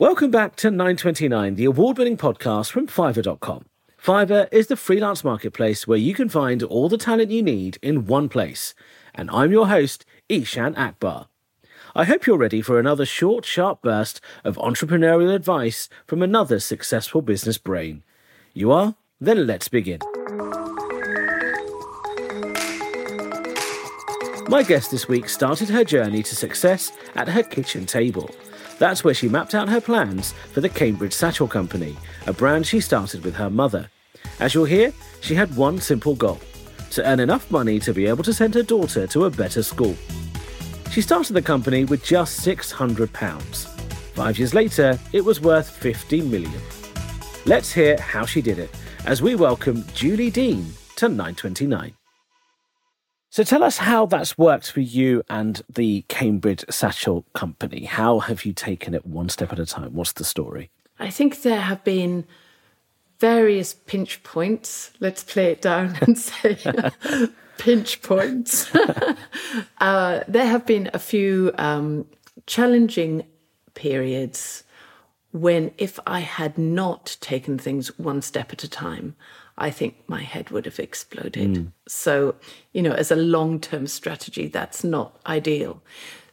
Welcome back to 929, the award winning podcast from Fiverr.com. Fiverr is the freelance marketplace where you can find all the talent you need in one place. And I'm your host, Ishan Akbar. I hope you're ready for another short, sharp burst of entrepreneurial advice from another successful business brain. You are? Then let's begin. My guest this week started her journey to success at her kitchen table. That's where she mapped out her plans for the Cambridge Satchel Company, a brand she started with her mother. As you'll hear, she had one simple goal to earn enough money to be able to send her daughter to a better school. She started the company with just £600. Five years later, it was worth 50 million. Let's hear how she did it as we welcome Julie Deane to 929. So tell us how that's worked for you and the Cambridge Satchel Company. How have you taken it one step at a time? What's the story? I think there have been various pinch points. Let's play it down and say pinch points. uh, there have been a few um, challenging periods when, if I had not taken things one step at a time, I think my head would have exploded. Mm. So, you know, as a long term strategy, that's not ideal.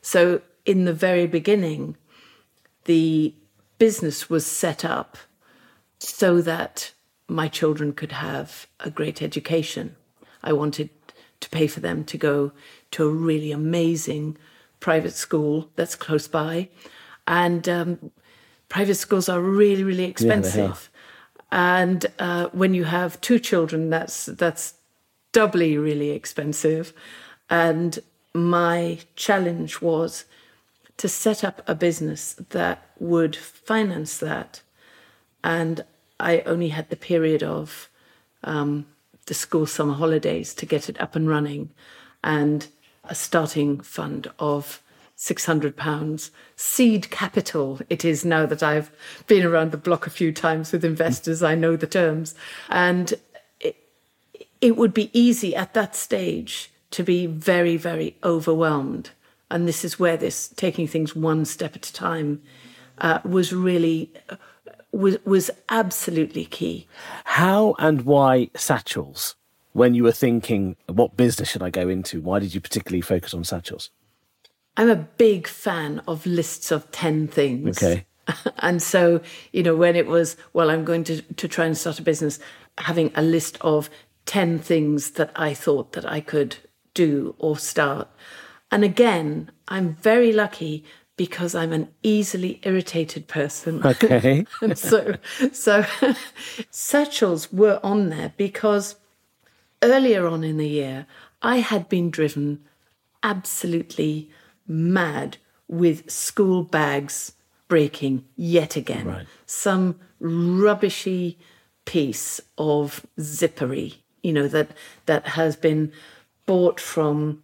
So, in the very beginning, the business was set up so that my children could have a great education. I wanted to pay for them to go to a really amazing private school that's close by. And um, private schools are really, really expensive. Yeah, and uh, when you have two children, that's that's doubly really expensive. And my challenge was to set up a business that would finance that. And I only had the period of um, the school summer holidays to get it up and running and a starting fund of £600 seed capital it is now that I've been around the block a few times with investors I know the terms and it, it would be easy at that stage to be very very overwhelmed and this is where this taking things one step at a time uh, was really was was absolutely key. How and why satchels? When you were thinking, what business should I go into? Why did you particularly focus on satchels? I'm a big fan of lists of 10 things. Okay. and so, you know, when it was, well, I'm going to, to try and start a business, having a list of 10 things that I thought that I could do or start. And again, I'm very lucky because I'm an easily irritated person. Okay. and so, so satchels were on there because earlier on in the year, I had been driven absolutely mad with school bags breaking yet again. Right. Some rubbishy piece of zippery, you know, that that has been bought from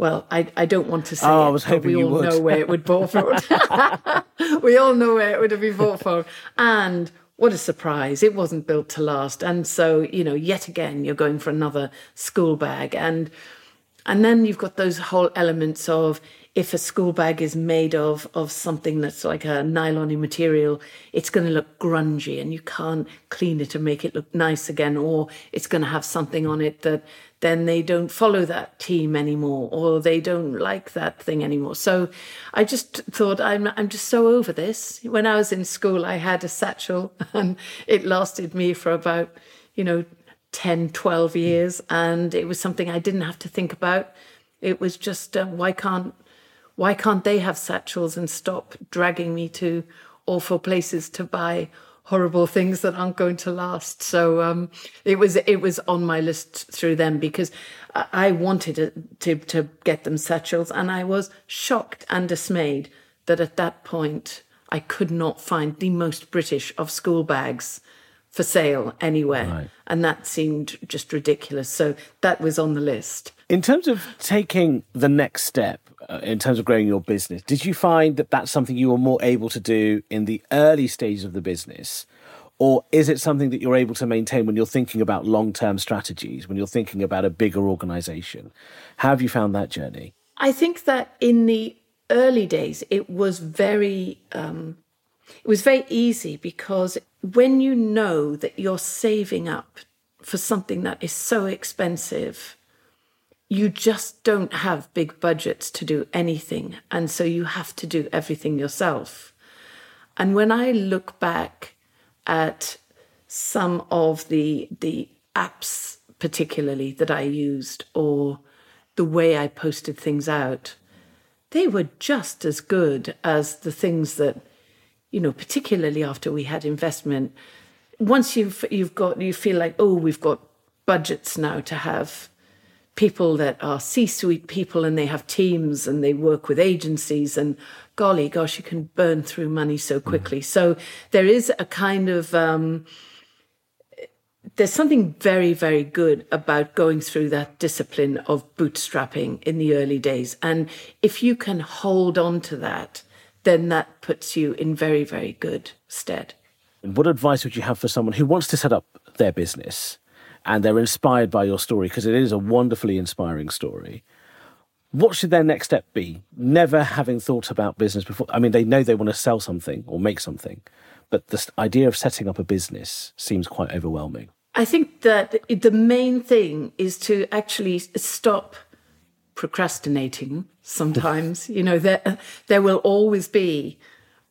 well, I, I don't want to say oh, it, I was hoping we all would. know where it would bought from. we all know where it would have been bought from. And what a surprise. It wasn't built to last. And so, you know, yet again, you're going for another school bag. And and then you've got those whole elements of if a school bag is made of of something that's like a nylon material, it's going to look grungy and you can't clean it and make it look nice again, or it's going to have something on it that then they don't follow that team anymore, or they don't like that thing anymore. So I just thought I'm I'm just so over this. When I was in school, I had a satchel and it lasted me for about you know 10, 12 years, and it was something I didn't have to think about. It was just uh, why can't why can't they have satchels and stop dragging me to awful places to buy horrible things that aren't going to last. So um, it was it was on my list through them because I wanted to, to to get them satchels, and I was shocked and dismayed that at that point I could not find the most British of school bags for sale anywhere, right. and that seemed just ridiculous. So that was on the list. In terms of taking the next step, uh, in terms of growing your business, did you find that that's something you were more able to do in the early stages of the business? Or is it something that you're able to maintain when you're thinking about long term strategies, when you're thinking about a bigger organization? How have you found that journey? I think that in the early days, it was very. Um, it was very easy because when you know that you're saving up for something that is so expensive, you just don't have big budgets to do anything. And so you have to do everything yourself. And when I look back at some of the, the apps, particularly that I used, or the way I posted things out, they were just as good as the things that, you know, particularly after we had investment. Once you've you've got you feel like, oh, we've got budgets now to have people that are C suite people and they have teams and they work with agencies and golly gosh, you can burn through money so mm. quickly. So there is a kind of, um, there's something very, very good about going through that discipline of bootstrapping in the early days. And if you can hold on to that, then that puts you in very, very good stead. What advice would you have for someone who wants to set up their business and they're inspired by your story because it is a wonderfully inspiring story. What should their next step be? Never having thought about business before. I mean, they know they want to sell something or make something, but the idea of setting up a business seems quite overwhelming. I think that the main thing is to actually stop procrastinating sometimes. you know, there, there will always be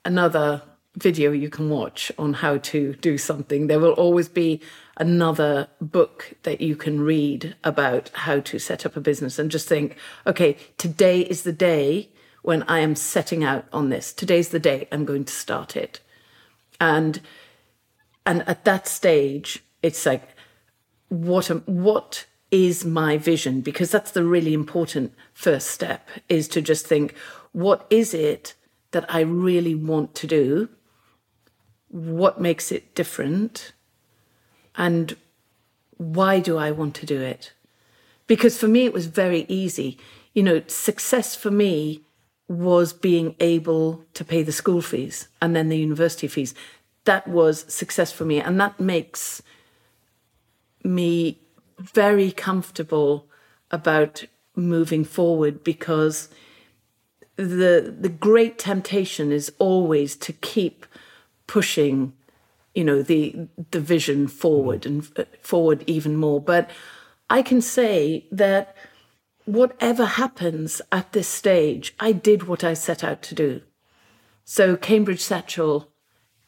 another video you can watch on how to do something. There will always be another book that you can read about how to set up a business and just think, okay, today is the day when I am setting out on this. Today's the day I'm going to start it. And and at that stage, it's like, what am, what is my vision? Because that's the really important first step is to just think, what is it that I really want to do? What makes it different? and why do I want to do it? Because for me, it was very easy. You know, success for me was being able to pay the school fees and then the university fees. That was success for me. And that makes me very comfortable about moving forward because the the great temptation is always to keep pushing you know the the vision forward and uh, forward even more. But i can say that whatever happens at this stage i did what i set out to do. So cambridge satchel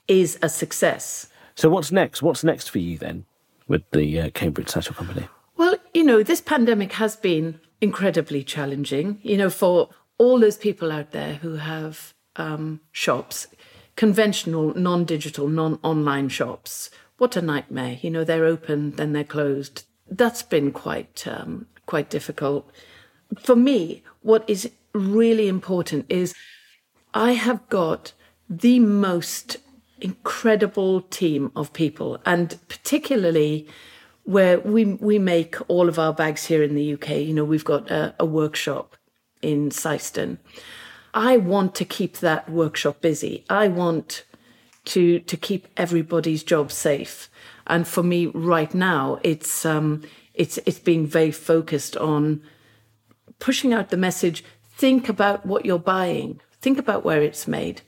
is a success. So what's next? What's next for you then with the uh, cambridge satchel company well you know this pandemic has been incredibly challenging you know for all those people out there who have um, shops conventional, non digital, non online shops. What a nightmare. You know, they're open, then they're closed. That's been quite, um, quite difficult. For me, what is really important is I have got the most incredible team of people, and particularly where we we make all of our bags here in the UK. You know, we've got a, a workshop in Syston, I want to keep that workshop busy. I want to to keep everybody's job safe. And for me, right now, it's um, it's it's being very focused on pushing out the message. Think about what you're buying. Think about where it's made.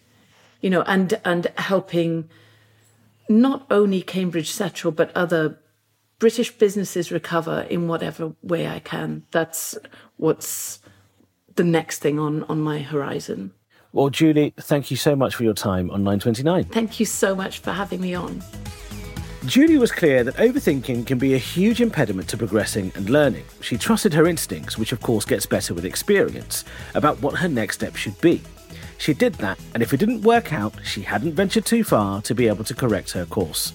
You know, and and helping not only Cambridge Satchel but other British businesses recover in whatever way I can. That's what's the next thing on, on my horizon. Well, Julie, thank you so much for your time on 929. Thank you so much for having me on. Julie was clear that overthinking can be a huge impediment to progressing and learning. She trusted her instincts, which of course gets better with experience, about what her next step should be. She did that, and if it didn't work out, she hadn't ventured too far to be able to correct her course.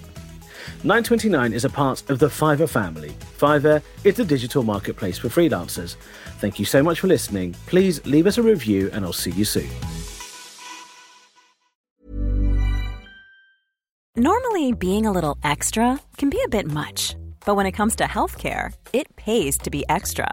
929 is a part of the Fiverr family. Fiverr is the digital marketplace for freelancers. Thank you so much for listening. Please leave us a review, and I'll see you soon. Normally, being a little extra can be a bit much, but when it comes to healthcare, it pays to be extra.